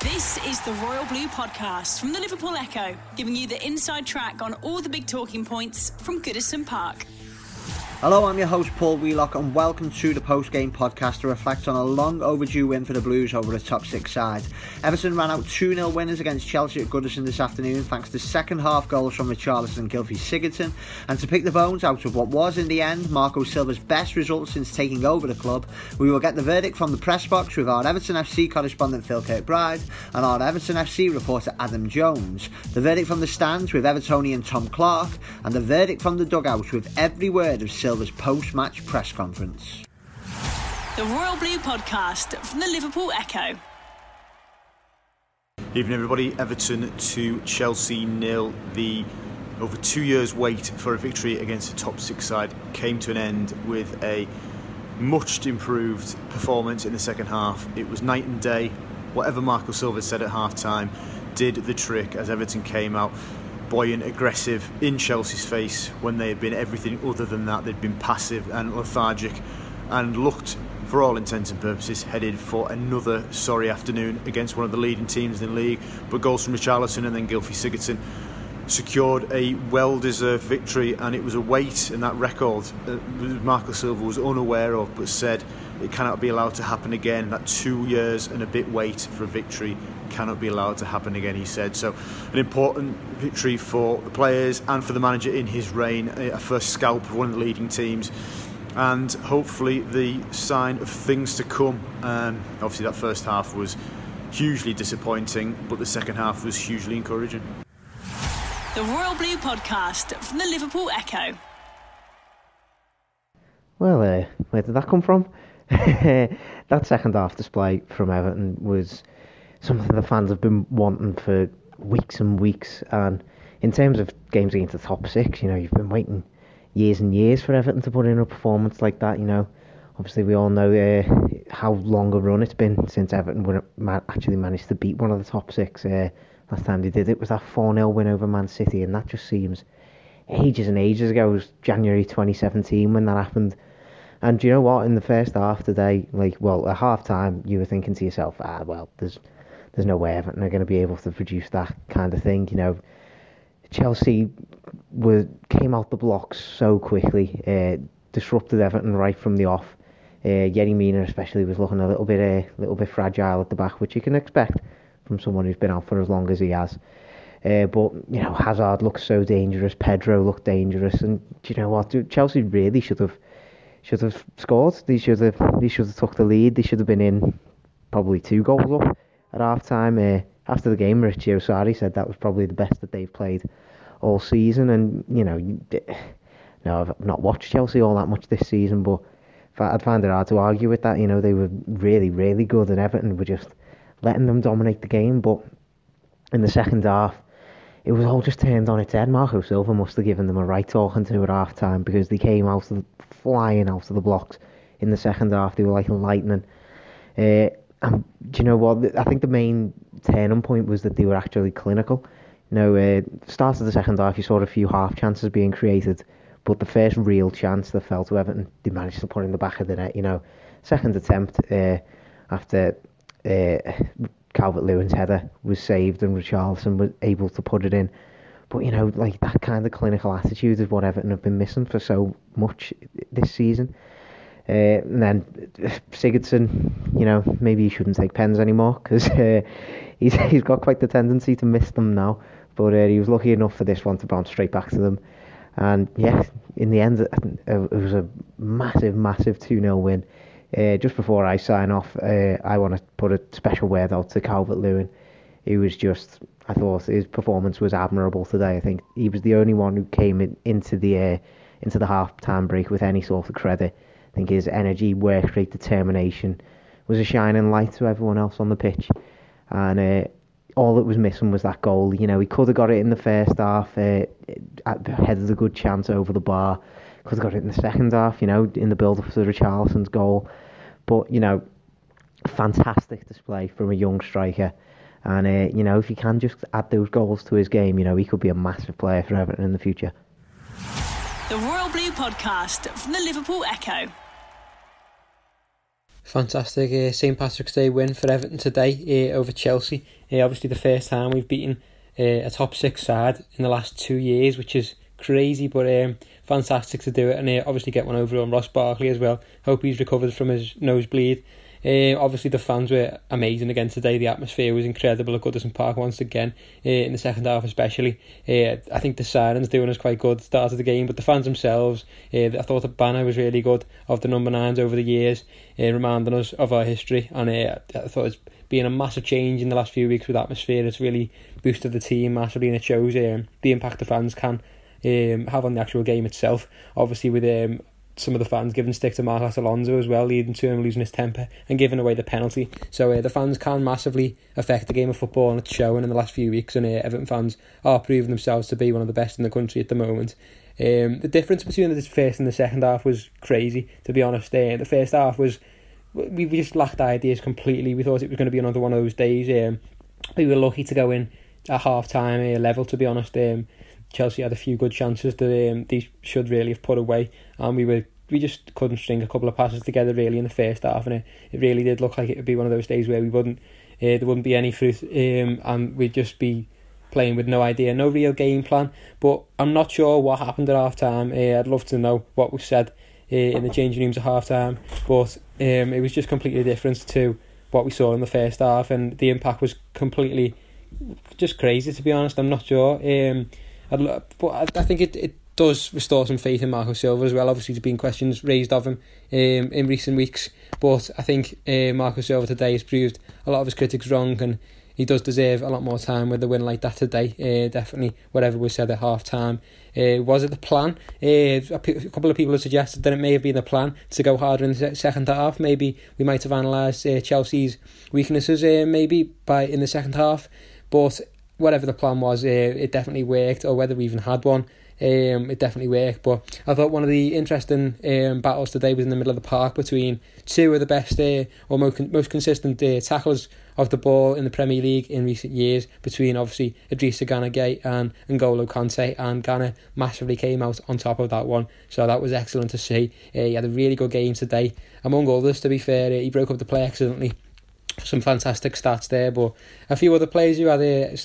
This is the Royal Blue Podcast from the Liverpool Echo, giving you the inside track on all the big talking points from Goodison Park. Hello, I'm your host Paul Wheelock, and welcome to the post game podcast to reflect on a long overdue win for the Blues over the top six side. Everton ran out 2 0 winners against Chelsea at Goodison this afternoon thanks to second half goals from Richarlison and Gylfi Sigurdsson. And to pick the bones out of what was, in the end, Marco Silva's best result since taking over the club, we will get the verdict from the press box with our Everton FC correspondent Phil Kirkbride and our Everton FC reporter Adam Jones. The verdict from the stands with Evertonian Tom Clarke, and the verdict from the dugout with every word of Silva Silva's post match press conference. The Royal Blue Podcast from the Liverpool Echo. Evening, everybody. Everton two Chelsea nil. The over two years' wait for a victory against a top six side came to an end with a much improved performance in the second half. It was night and day. Whatever Marco Silva said at half time did the trick as Everton came out buoyant, aggressive in Chelsea's face when they had been everything other than that. They'd been passive and lethargic and looked, for all intents and purposes, headed for another sorry afternoon against one of the leading teams in the league. But goals from Richarlison and then Gylfi Sigurdsson secured a well-deserved victory and it was a weight in that record that Marco Silva was unaware of but said it cannot be allowed to happen again that two years and a bit wait for a victory cannot be allowed to happen again, he said. So, an important victory for the players and for the manager in his reign, a first scalp of one of the leading teams. And hopefully, the sign of things to come. Um, obviously, that first half was hugely disappointing, but the second half was hugely encouraging. The Royal Blue Podcast from the Liverpool Echo. Well, uh, where did that come from? that second half display from Everton was something the fans have been wanting for weeks and weeks. And in terms of games against the top six, you know, you've been waiting years and years for Everton to put in a performance like that. You know, obviously we all know uh, how long a run it's been since Everton actually managed to beat one of the top six. Uh, last time they did it was that 4 0 win over Man City, and that just seems ages and ages ago. It was January 2017 when that happened. And you know what? In the first half today, like, well, at half time, you were thinking to yourself, ah, well, there's there's no way Everton are going to be able to produce that kind of thing. You know, Chelsea were came out the blocks so quickly, uh, disrupted Everton right from the off. Uh, Yerry Mina especially was looking a little bit a uh, little bit fragile at the back, which you can expect from someone who's been out for as long as he has. Uh, but you know, Hazard looked so dangerous. Pedro looked dangerous, and you know what? Chelsea really should have should have scored. They should have they should have took the lead. They should have been in probably two goals up at half time. Uh, after the game, Maurizio Sarri said that was probably the best that they've played all season. And, you know, no, I've not watched Chelsea all that much this season, but I'd find it hard to argue with that. You know, they were really, really good, and Everton were just letting them dominate the game. But in the second half, it was all just turned on its head. Marco Silva must have given them a right talking to at half time because they came out of the, flying out of the blocks in the second half. They were like lightning. Uh, and do you know what? I think the main turning point was that they were actually clinical. You know, uh, start of the second half, you saw a few half chances being created, but the first real chance that fell to Everton, they managed to put in the back of the net. You know, second attempt uh, after uh, Calvert Lewin's header was saved and Richarlison was able to put it in. But you know, like that kind of clinical attitude is what Everton have been missing for so much this season. Uh, and then Sigurdsson, you know, maybe he shouldn't take pens anymore because uh, he's he's got quite the tendency to miss them now. But uh, he was lucky enough for this one to bounce straight back to them. And yeah, in the end, it was a massive, massive 2 0 win. Uh, just before I sign off, uh, I want to put a special word out to Calvert Lewin. He was just, I thought his performance was admirable today. I think he was the only one who came in, into the uh, into the half time break with any sort of credit. I think his energy, work rate, determination was a shining light to everyone else on the pitch, and uh, all that was missing was that goal. You know, he could have got it in the first half, uh, headed a good chance over the bar. Could have got it in the second half. You know, in the build-up to Richarlison's goal, but you know, fantastic display from a young striker. And uh, you know, if he can just add those goals to his game, you know, he could be a massive player for Everton in the future. The Royal Blue Podcast from the Liverpool Echo. Fantastic uh, St Patrick's Day win for Everton today uh, over Chelsea. Uh, obviously, the first time we've beaten a top six side in the last two years, which is crazy, but um, fantastic to do it. And obviously, get one over on Ross Barkley as well. Hope he's recovered from his nosebleed. Uh, obviously, the fans were amazing again today. The atmosphere was incredible at Goodison Park once again, uh, in the second half especially. Uh, I think the sirens doing us quite good start of the game, but the fans themselves, uh, I thought the banner was really good of the number nines over the years, reminding us of our history. And I thought it's been a massive change in the last few weeks with atmosphere. It's really boosted the team massively, and it shows um, the impact the fans can um, have on the actual game itself. Obviously, with um, some of the fans giving stick to Marcos Alonso as well, leading to him losing his temper and giving away the penalty. So uh, the fans can massively affect the game of football, and it's showing in the last few weeks. And uh, Everton fans are proving themselves to be one of the best in the country at the moment. Um, the difference between the first and the second half was crazy, to be honest. Uh, the first half was we just lacked ideas completely. We thought it was going to be another one of those days. Um, we were lucky to go in at half time uh, level, to be honest. Um, Chelsea had a few good chances that um, they should really have put away, and we were we just couldn't string a couple of passes together really in the first half, and it, it really did look like it would be one of those days where we wouldn't uh, there wouldn't be any fruit, um, and we'd just be playing with no idea, no real game plan. But I'm not sure what happened at half time. Uh, I'd love to know what was said uh, in the changing rooms at half time, but um, it was just completely different to what we saw in the first half, and the impact was completely just crazy to be honest. I'm not sure. Um, I'd, but I, I think it, it does restore some faith in Marco Silva as well. Obviously, there's been questions raised of him um, in recent weeks, but I think uh, Marco Silva today has proved a lot of his critics wrong, and he does deserve a lot more time with a win like that today. Uh, definitely, whatever was said at half time. Uh, was it the plan? Uh, a, p- a couple of people have suggested that it may have been the plan to go harder in the second half. Maybe we might have analysed uh, Chelsea's weaknesses uh, maybe by in the second half, but whatever the plan was, uh, it definitely worked, or whether we even had one. Um, it definitely worked, but I thought one of the interesting um, battles today was in the middle of the park between two of the best uh, or most, most consistent uh, tacklers of the ball in the Premier League in recent years, between obviously Idrissa Gana Gueye and N'Golo Kante, and Gana massively came out on top of that one, so that was excellent to see. Uh, he had a really good game today, among others, to be fair, he broke up the play excellently some fantastic stats there, but a few other players who had a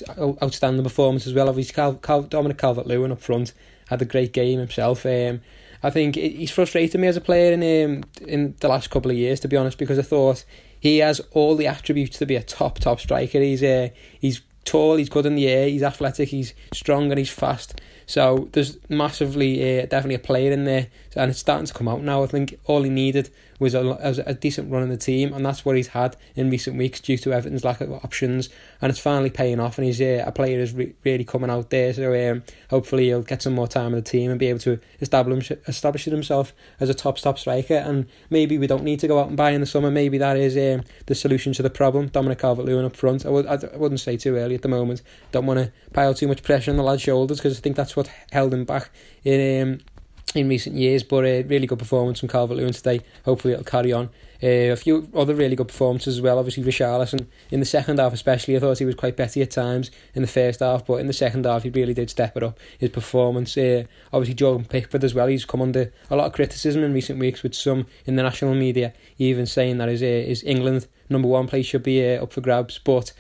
outstanding performance as well. Obviously, Cal, Cal, Dominic Calvert-Lewin up front had a great game himself. Um, I think he's frustrated me as a player in um, in the last couple of years, to be honest, because I thought he has all the attributes to be a top top striker. He's uh, he's tall, he's good in the air, he's athletic, he's strong and he's fast. So there's massively, uh, definitely a player in there, and it's starting to come out now. I think all he needed was a, a decent run in the team, and that's what he's had in recent weeks due to Everton's lack of options, and it's finally paying off. And he's uh, a player is re- really coming out there, so um, hopefully he'll get some more time in the team and be able to establish establish himself as a top top striker. And maybe we don't need to go out and buy in the summer. Maybe that is um, the solution to the problem. Dominic Calvert-Lewin up front. I would I wouldn't say too early at the moment. Don't want to pile too much pressure on the lad's shoulders because I think that's what held him back in. Um, in recent years, but a really good performance from Calvert Lewin today. Hopefully, it'll carry on. Uh, a few other really good performances as well. Obviously, Richarlison in the second half, especially, I thought he was quite petty at times in the first half, but in the second half, he really did step it up. His performance, uh, obviously, Jordan Pickford as well. He's come under a lot of criticism in recent weeks, with some in the national media even saying that his uh, his England number one place should be uh, up for grabs, but.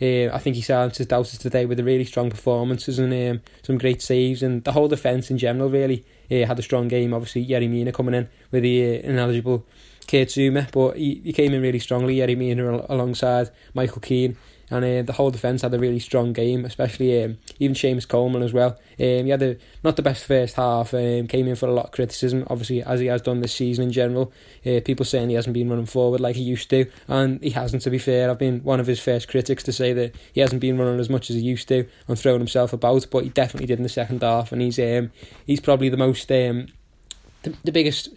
Uh, I think he silenced his today with a really strong performances and um, some great saves and the whole defence in general really uh, had a strong game. Obviously, Yerry Mina coming in with the uh, ineligible Kurt Zouma, but he, he came in really strongly. Yerry Mina alongside Michael Keane and uh, the whole defence had a really strong game, especially um, even Seamus Coleman as well. Um, he had a, not the best first half, um, came in for a lot of criticism, obviously, as he has done this season in general. Uh, people saying he hasn't been running forward like he used to, and he hasn't, to be fair. I've been one of his first critics to say that he hasn't been running as much as he used to and throwing himself about, but he definitely did in the second half, and he's um, he's probably the most, um, the, the biggest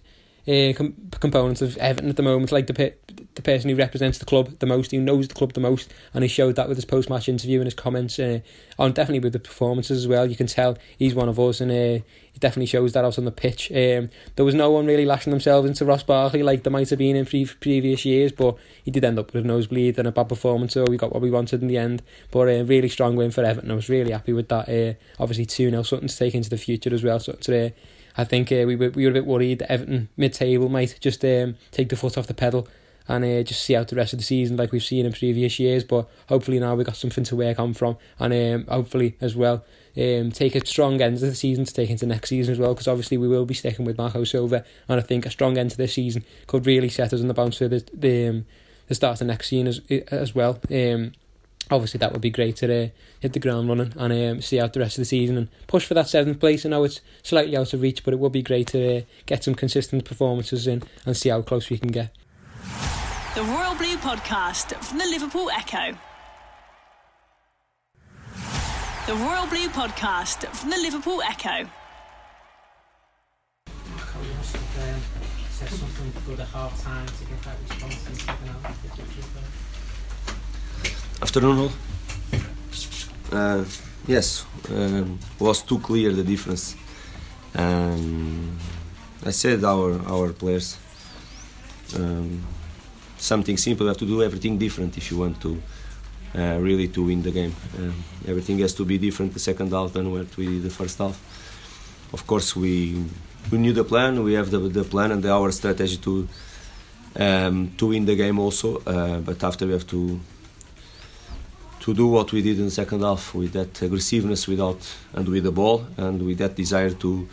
uh, com- components of Everton at the moment, like the pe- the person who represents the club the most, who knows the club the most, and he showed that with his post match interview and his comments, uh, definitely with the performances as well. You can tell he's one of us, and uh, he definitely shows that out on the pitch. Um, there was no one really lashing themselves into Ross Barkley like there might have been in pre- previous years, but he did end up with a nosebleed and a bad performance, so we got what we wanted in the end. But a uh, really strong win for Everton. I was really happy with that. Uh, obviously, 2 0, something to take into the future as well. So today, I think uh, we were we were a bit worried that Everton mid table might just um, take the foot off the pedal and uh, just see out the rest of the season like we've seen in previous years. But hopefully now we've got something to work on from, and um, hopefully as well um, take a strong end of the season to take into next season as well. Because obviously we will be sticking with Marco Silva, and I think a strong end to this season could really set us on the bounce for the the, um, the start of next season as as well. Um, obviously that would be great to uh, hit the ground running and um, see out the rest of the season and push for that seventh place. I know it's slightly out of reach, but it would be great to uh, get some consistent performances in and see how close we can get. The Royal Blue Podcast from the Liverpool Echo. The Royal Blue Podcast from the Liverpool Echo. Afternoon all. Uh, yes, um, was too clear the difference. Um, I said our our players um, something simple. You have to do everything different if you want to uh, really to win the game. Um, everything has to be different the second half than what we did the first half. Of course, we we knew the plan. We have the the plan and our strategy to um, to win the game also. Uh, but after we have to to do what we did in the second half with that aggressiveness without and with the ball and with that desire to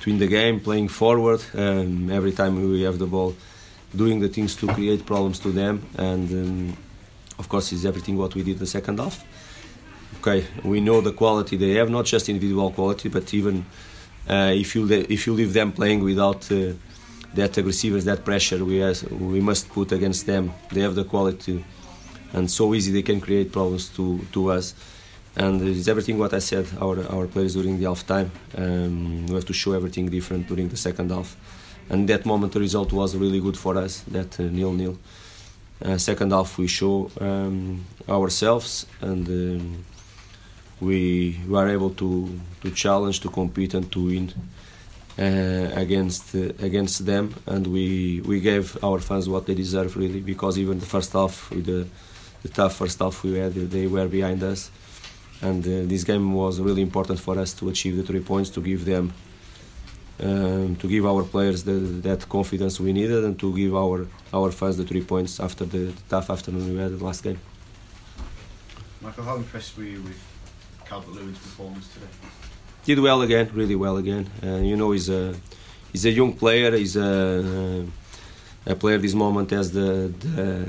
to win the game, playing forward. Um, every time we have the ball, doing the things to create problems to them, and um, of course, is everything what we did in the second half. Okay, we know the quality they have, not just individual quality, but even uh, if you if you leave them playing without uh, that aggressiveness, that pressure, we has, we must put against them. They have the quality and so easy they can create problems to, to us. And it's everything what I said, our, our players during the half time. Um, we have to show everything different during the second half. And that moment, the result was really good for us, that uh, nil nil. Uh, second half, we show um, ourselves and um, we, were able to, to challenge, to compete, and to win. Uh, against uh, against them, and we we gave our fans what they deserve really because even the first half with the the tough first half we had, they were behind us. And uh, this game was really important for us to achieve the three points, to give them, um, to give our players the, that confidence we needed, and to give our our fans the three points after the, the tough afternoon we had the last game. Michael, how impressed were you with Calvert Lewin's performance today? Did well again, really well again. Uh, you know, he's a he's a young player. He's a a player this moment has the the,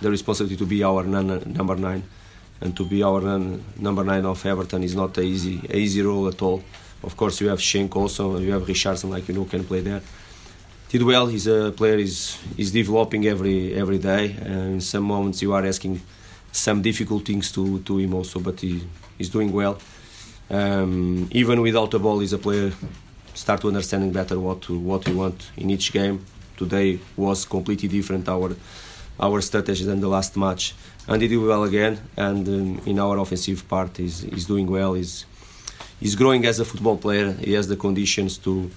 the responsibility to be our number nine, and to be our number nine of Everton is not a easy easy role at all. Of course, you have Cenk also, you have Richarlison, like you know, can play there. Did well. He's a player. is is developing every every day. And in some moments, you are asking some difficult things to to him also, but he he's doing well. Um, even without the ball, he's a player. Start to understanding better what to, what we want in each game. Today was completely different. Our our strategy than the last match, and he did well again. And um, in our offensive part, he's, he's doing well. He's he's growing as a football player. He has the conditions to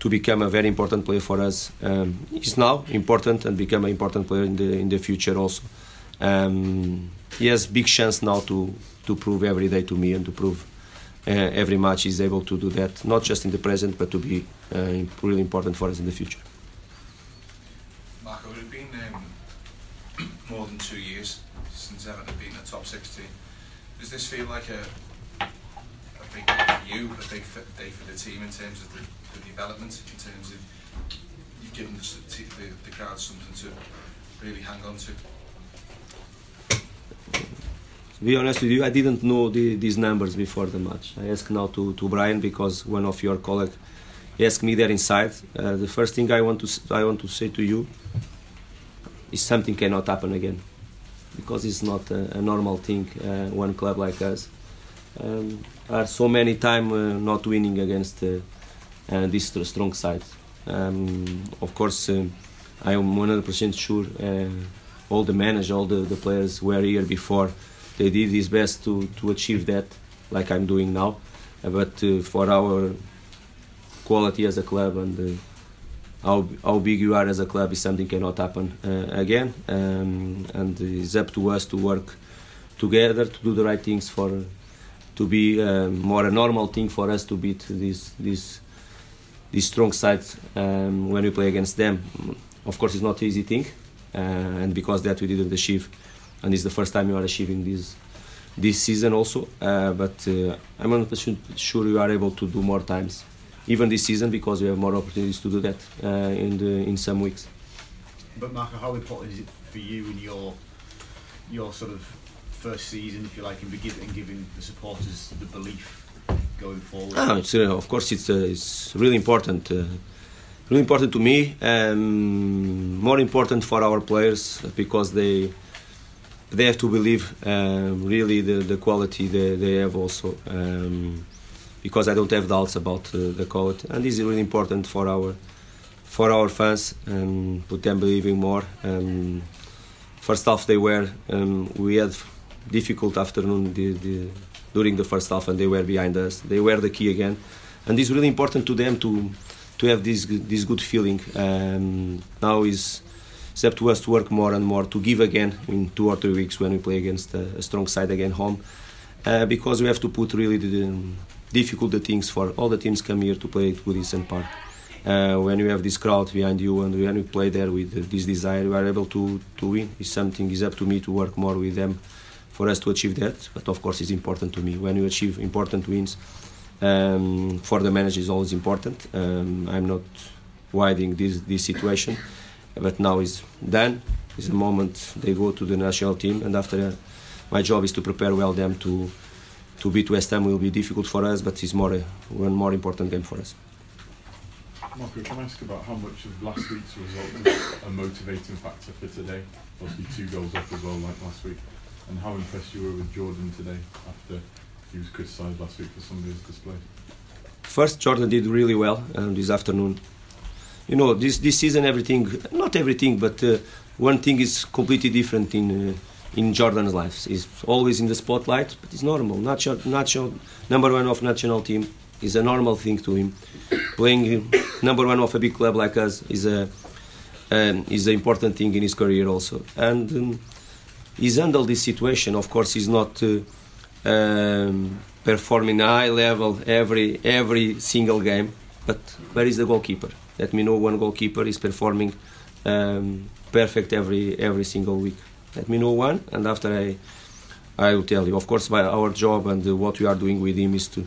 to become a very important player for us. Um, he's now important and become an important player in the in the future also. Um, he has big chance now to to prove every day to me and to prove uh, every match he's able to do that, not just in the present, but to be uh, really important for us in the future. Marco, it had been um, more than since Everton been in the top 16. Does this feel like a, a big day for you, a big day for the team in terms of the, the development, in terms of you've given the, the, the crowd something to really hang on to? To be honest with you, I didn't know the, these numbers before the match. I asked now to, to Brian because one of your colleagues asked me there inside. Uh, the first thing I want to I want to say to you is something cannot happen again because it's not a, a normal thing. Uh, one club like us um, are so many time uh, not winning against uh, this strong side. Um, of course, I am 100% sure all the managers, all the, the players were here before. They did his best to, to achieve that, like I'm doing now. But for our quality as a club and how, how big you are as a club is something cannot happen uh, again. Um, and it's up to us to work together to do the right things for to be um, more a normal thing for us to beat this this strong side um, when we play against them. Of course, it's not an easy thing, uh, and because that we didn't achieve, and it's the first time you are achieving this this season also. Uh, but uh, I'm not sure you are able to do more times, even this season, because we have more opportunities to do that uh, in the in some weeks. But Marco, how important is it for you in your your sort of first season, if you like, and, giving, giving the supporters the belief going forward? Ah, it's, uh, of course, it's, uh, it's really important. Uh, really important to me. Um, more important for our players because they they have to believe um, really the, the quality they, they have also. Um, because I don't have doubts about uh, the quality, and this is really important for our for our fans and put them believing more. Um, first half they were um, we had difficult afternoon the, the, during the first half, and they were behind us. They were the key again, and it's really important to them to to have this this good feeling. Um, now is it's up to us to work more and more to give again in two or three weeks when we play against a, a strong side again home, uh, because we have to put really the difficult the things for all the teams come here to play at Goodison Park. Uh, when you have this crowd behind you and when you play there with this desire, we are able to, to win. It's something is up to me to work more with them for us to achieve that. But of course, it's important to me. When you achieve important wins, um, for the manager is always important. Um, I'm not widening this this situation, but now it's done. It's a moment they go to the national team, and after uh, my job is to prepare well them to to beat West Ham will be difficult for us, but it's more one more important game for us. Marco, can I ask about how much of last week's result was a motivating factor for today? Obviously, two goals up as well, like last week and how impressed you were with Jordan today after he was criticised last week for some of his displays? First, Jordan did really well um, this afternoon. You know, this this season, everything, not everything, but uh, one thing is completely different in uh, in Jordan's life. He's always in the spotlight, but it's normal. National, national number one of national team is a normal thing to him. Playing number one of a big club like us is a um, is an important thing in his career also. And um, he's handled this situation. Of course, he's not uh, um, performing high level every every single game. But where is the goalkeeper? Let me know one goalkeeper is performing um, perfect every every single week. Let me know one, and after I I will tell you. Of course, by our job and uh, what we are doing with him is to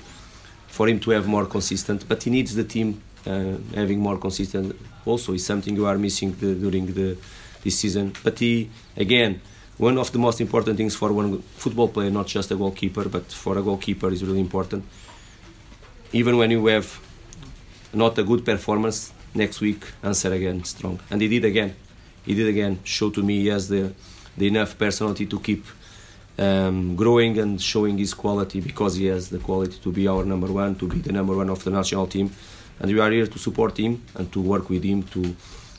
for him to have more consistent. But he needs the team uh, having more consistent. Also, is something you are missing the, during the this season. But he again one of the most important things for one football player, not just a goalkeeper, but for a goalkeeper is really important. Even when you have not a good performance, next week answer again strong. And he did again. He did again. Show to me he has the, the enough personality to keep um, growing and showing his quality because he has the quality to be our number one, to be the number one of the national team. And we are here to support him and to work with him to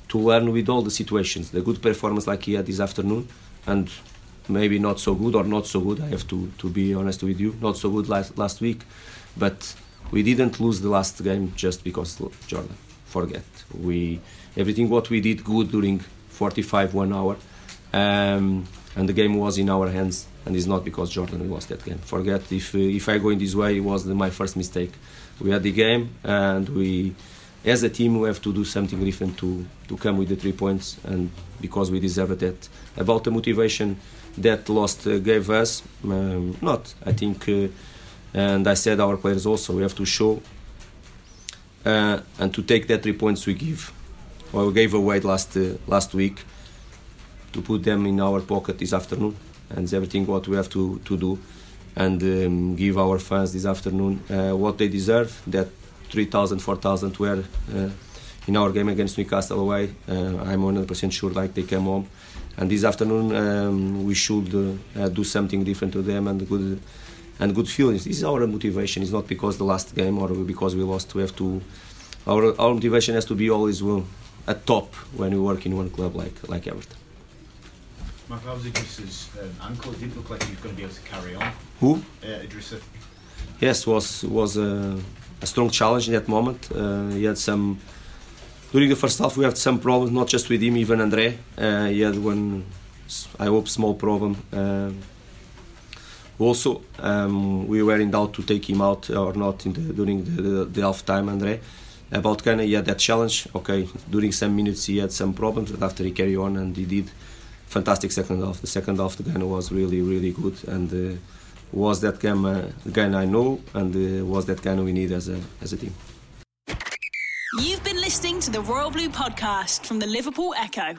to learn with all the situations. The good performance like he had this afternoon and maybe not so good or not so good. I have to, to be honest with you, not so good last last week, but we didn't lose the last game just because Jordan. Forget we everything what we did good during 45 one hour, um, and the game was in our hands, and it's not because Jordan lost that game. Forget if uh, if I go in this way, it was my first mistake. We had the game and we as a team we have to do something different to, to come with the three points and because we deserve that about the motivation that lost uh, gave us um, not i think uh, and i said our players also we have to show uh, and to take that three points we give or we gave away last uh, last week to put them in our pocket this afternoon and everything what we have to, to do and um, give our fans this afternoon uh, what they deserve that 3,000, 4,000 were uh, in our game against Newcastle away. Uh, I'm 100% sure like they came home. And this afternoon um, we should uh, do something different to them and good and good feelings. This is our motivation. It's not because the last game or because we lost. We have to our our motivation has to be always well, at top when we work in one club like like Everton. Mark, how's Idrissa's um, ankle? It didn't look like he was going to be able to carry on. Who? Uh. Yes, was was a, a strong challenge in that moment. Uh, he had some during the first half. We had some problems, not just with him, even Andre. Uh, he had one, I hope, small problem. Uh, also, um, we were in doubt to take him out or not the, during the, the, the half time, Andre. About Gana, he had that challenge. Okay, during some minutes he had some problems, but after he carried on and he did fantastic second half. The second half, the Gana was really, really good and uh, was that game uh, Gana I know and uh, was that Gana we need as a as a team. You've been listening to the Royal Blue podcast from the Liverpool Echo.